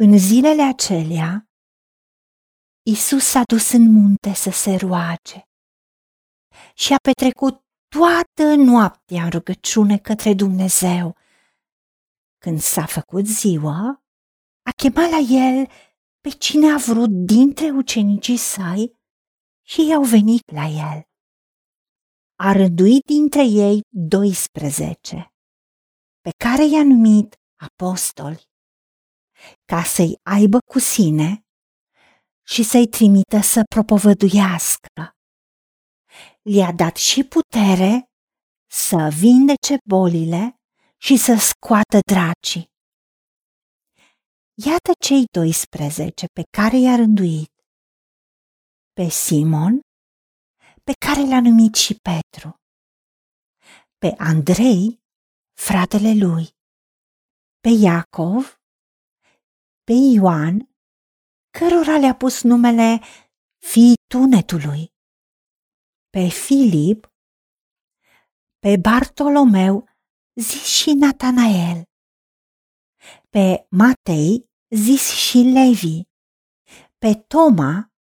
În zilele acelea, Isus s-a dus în munte să se roage și a petrecut toată noaptea în rugăciune către Dumnezeu. Când s-a făcut ziua, a chemat la el pe cine a vrut dintre ucenicii săi și i-au venit la el. A rânduit dintre ei 12, pe care i-a numit apostoli, ca să-i aibă cu sine și să-i trimită să propovăduiască. Le-a dat și putere să vindece bolile și să scoată dracii. Iată cei 12 pe care i-a rânduit. Pe Simon, pe care l-a numit și Petru, pe Andrei, fratele lui, pe Iacov, pe Ioan, cărora le-a pus numele fii tunetului, pe Filip, pe Bartolomeu, zis și Natanael, pe Matei, zis și Levi, pe Toma,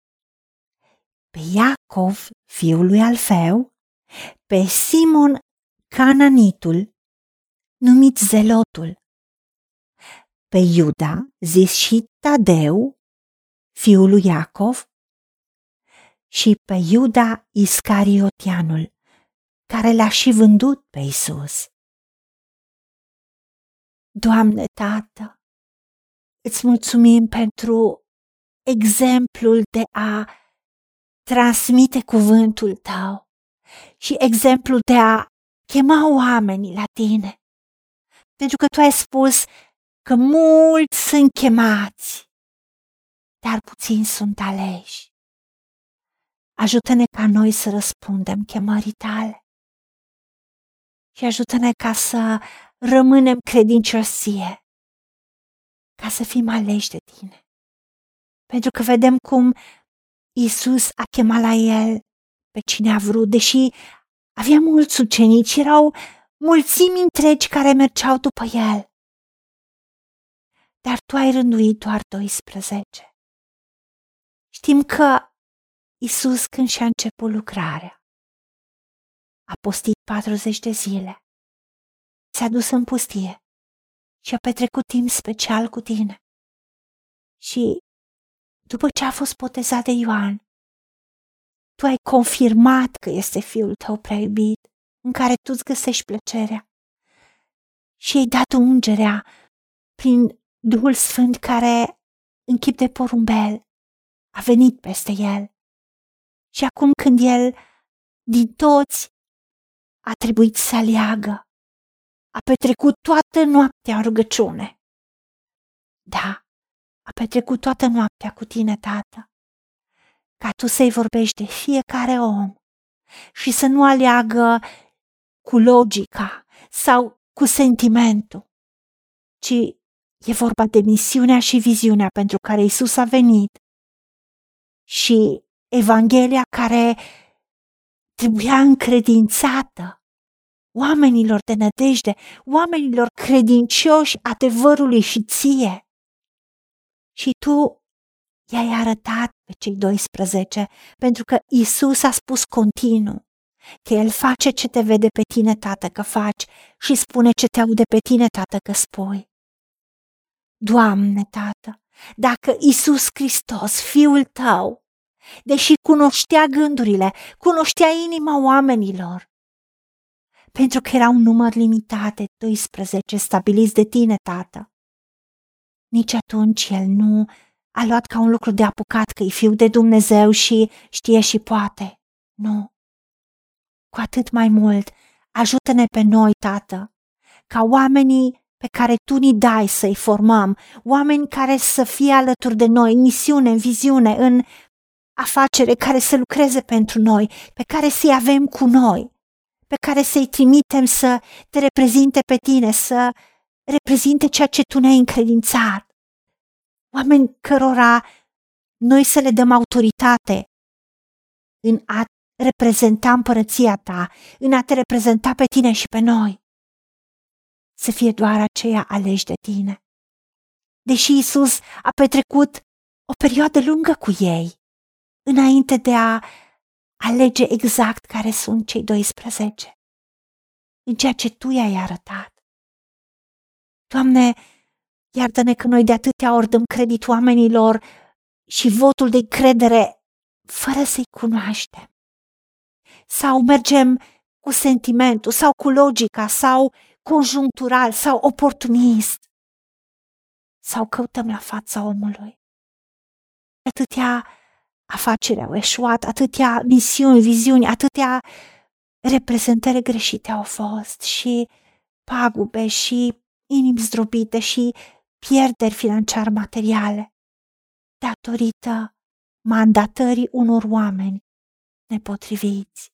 pe Iacov, fiul lui Alfeu, pe Simon Cananitul, numit Zelotul, pe Iuda, zis și Tadeu, fiul lui Iacov, și pe Iuda Iscariotianul, care l-a și vândut pe Isus. Doamne, Tată, îți mulțumim pentru exemplul de a transmite cuvântul tău și exemplul de a chema oamenii la tine. Pentru că tu ai spus că mulți sunt chemați, dar puțini sunt aleși. Ajută-ne ca noi să răspundem chemării tale și ajută-ne ca să rămânem credinciosie, ca să fim aleși de tine. Pentru că vedem cum Isus a chemat la el pe cine a vrut, deși avea mulți ucenici, erau mulțimi întregi care mergeau după el. Dar tu ai rânduit doar 12. Știm că Isus când și-a început lucrarea, a postit 40 de zile, s-a dus în pustie și a petrecut timp special cu tine. Și după ce a fost botezat de Ioan, tu ai confirmat că este fiul tău prea iubit, în care tu îți găsești plăcerea. Și ai dat ungerea prin Duhul Sfânt care, în chip de porumbel, a venit peste el. Și acum când el, din toți, a trebuit să aleagă, a petrecut toată noaptea în rugăciune. Da, a petrecut toată noaptea cu tine, tată, ca tu să-i vorbești de fiecare om și să nu aleagă cu logica sau cu sentimentul, ci e vorba de misiunea și viziunea pentru care Isus a venit și Evanghelia care trebuia încredințată oamenilor de nădejde, oamenilor credincioși adevărului și ție și tu i-ai arătat pe cei 12, pentru că Isus a spus continuu că El face ce te vede pe tine, Tată, că faci și spune ce te aude pe tine, Tată, că spui. Doamne, Tată, dacă Isus Hristos, Fiul Tău, deși cunoștea gândurile, cunoștea inima oamenilor, pentru că era un număr limitat de 12 stabiliți de tine, Tată, nici atunci el nu a luat ca un lucru de apucat că e fiu de Dumnezeu și știe și poate. Nu. Cu atât mai mult, ajută-ne pe noi, Tată, ca oamenii pe care Tu ni dai să-i formăm, oameni care să fie alături de noi, în misiune, în viziune, în afacere, care să lucreze pentru noi, pe care să-i avem cu noi, pe care să-i trimitem să te reprezinte pe tine, să reprezinte ceea ce tu ne-ai încredințat. Oameni cărora noi să le dăm autoritate în a reprezenta împărăția ta, în a te reprezenta pe tine și pe noi. Să fie doar aceia aleși de tine. deși Isus a petrecut o perioadă lungă cu ei, înainte de a alege exact care sunt cei 12, în ceea ce Tu i-ai arătat. Doamne, iartă-ne că noi de atâtea ori dăm credit oamenilor și votul de credere fără să-i cunoaștem. Sau mergem cu sentimentul, sau cu logica, sau conjunctural, sau oportunist. Sau căutăm la fața omului. Atâtea afaceri au eșuat, atâtea misiuni, viziuni, atâtea reprezentări greșite au fost și pagube și inimi zdrobite și pierderi financiar materiale datorită mandatării unor oameni nepotriviți.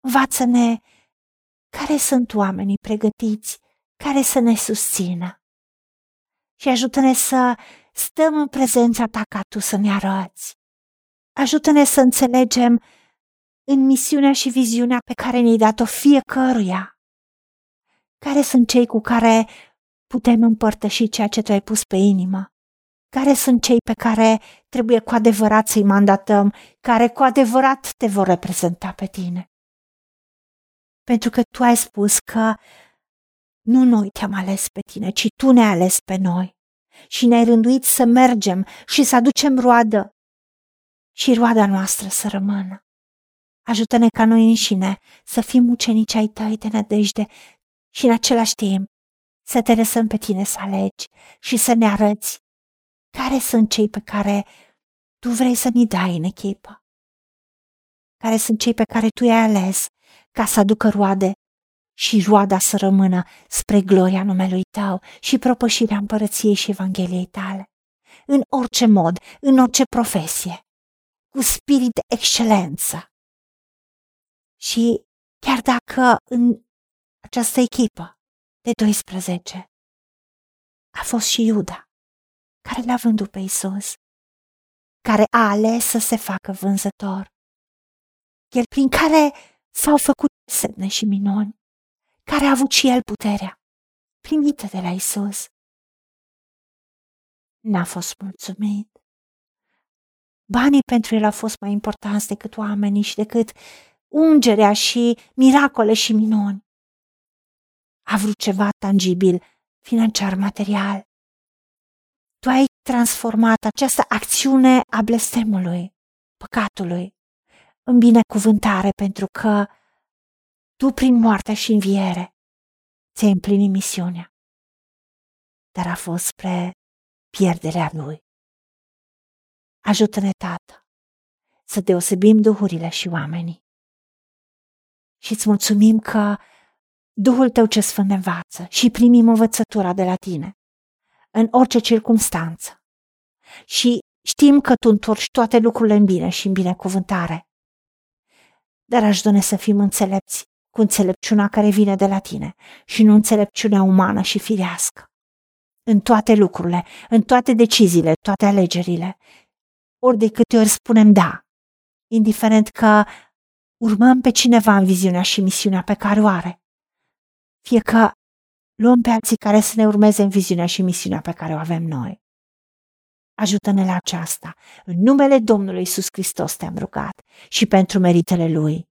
Învață-ne care sunt oamenii pregătiți care să ne susțină și ajută-ne să stăm în prezența ta ca tu să ne arăți. Ajută-ne să înțelegem în misiunea și viziunea pe care ne-ai dat-o fiecăruia. Care sunt cei cu care putem împărtăși ceea ce tu ai pus pe inimă? Care sunt cei pe care trebuie cu adevărat să-i mandatăm, care cu adevărat te vor reprezenta pe tine? Pentru că tu ai spus că nu noi te-am ales pe tine, ci tu ne-ai ales pe noi. Și ne-ai rânduit să mergem și să aducem roadă. Și roada noastră să rămână. Ajută-ne ca noi înșine să fim ucenici ai tăi de nădejde și în același timp să te lăsăm pe tine să alegi și să ne arăți care sunt cei pe care tu vrei să ni dai în echipă, care sunt cei pe care tu i-ai ales ca să aducă roade și roada să rămână spre gloria numelui tău și propășirea împărăției și Evangheliei tale. În orice mod, în orice profesie, cu spirit de excelență. Și chiar dacă în această echipă de 12 a fost și Iuda, care l-a vândut pe Isus, care a ales să se facă vânzător, el prin care s-au făcut semne și minuni, care a avut și el puterea primită de la Isus. N-a fost mulțumit. Banii pentru el au fost mai importanți decât oamenii și decât ungerea și miracole și minuni. A vrut ceva tangibil, financiar, material. Tu ai transformat această acțiune a blestemului, păcatului, în binecuvântare pentru că tu prin moartea și înviere ți-ai împlinit misiunea, dar a fost spre pierderea lui. Ajută-ne, Tată, să deosebim duhurile și oamenii. Și îți mulțumim că Duhul tău ce sfânt ne învață și primim învățătura de la tine, în orice circunstanță. Și știm că tu întorci toate lucrurile în bine și în binecuvântare. Dar ajută-ne să fim înțelepți cu înțelepciunea care vine de la tine și nu înțelepciunea umană și firească. În toate lucrurile, în toate deciziile, toate alegerile, ori de câte ori spunem da, indiferent că urmăm pe cineva în viziunea și misiunea pe care o are, fie că luăm pe alții care să ne urmeze în viziunea și misiunea pe care o avem noi. Ajută-ne la aceasta. În numele Domnului Isus Hristos te-am rugat și pentru meritele Lui.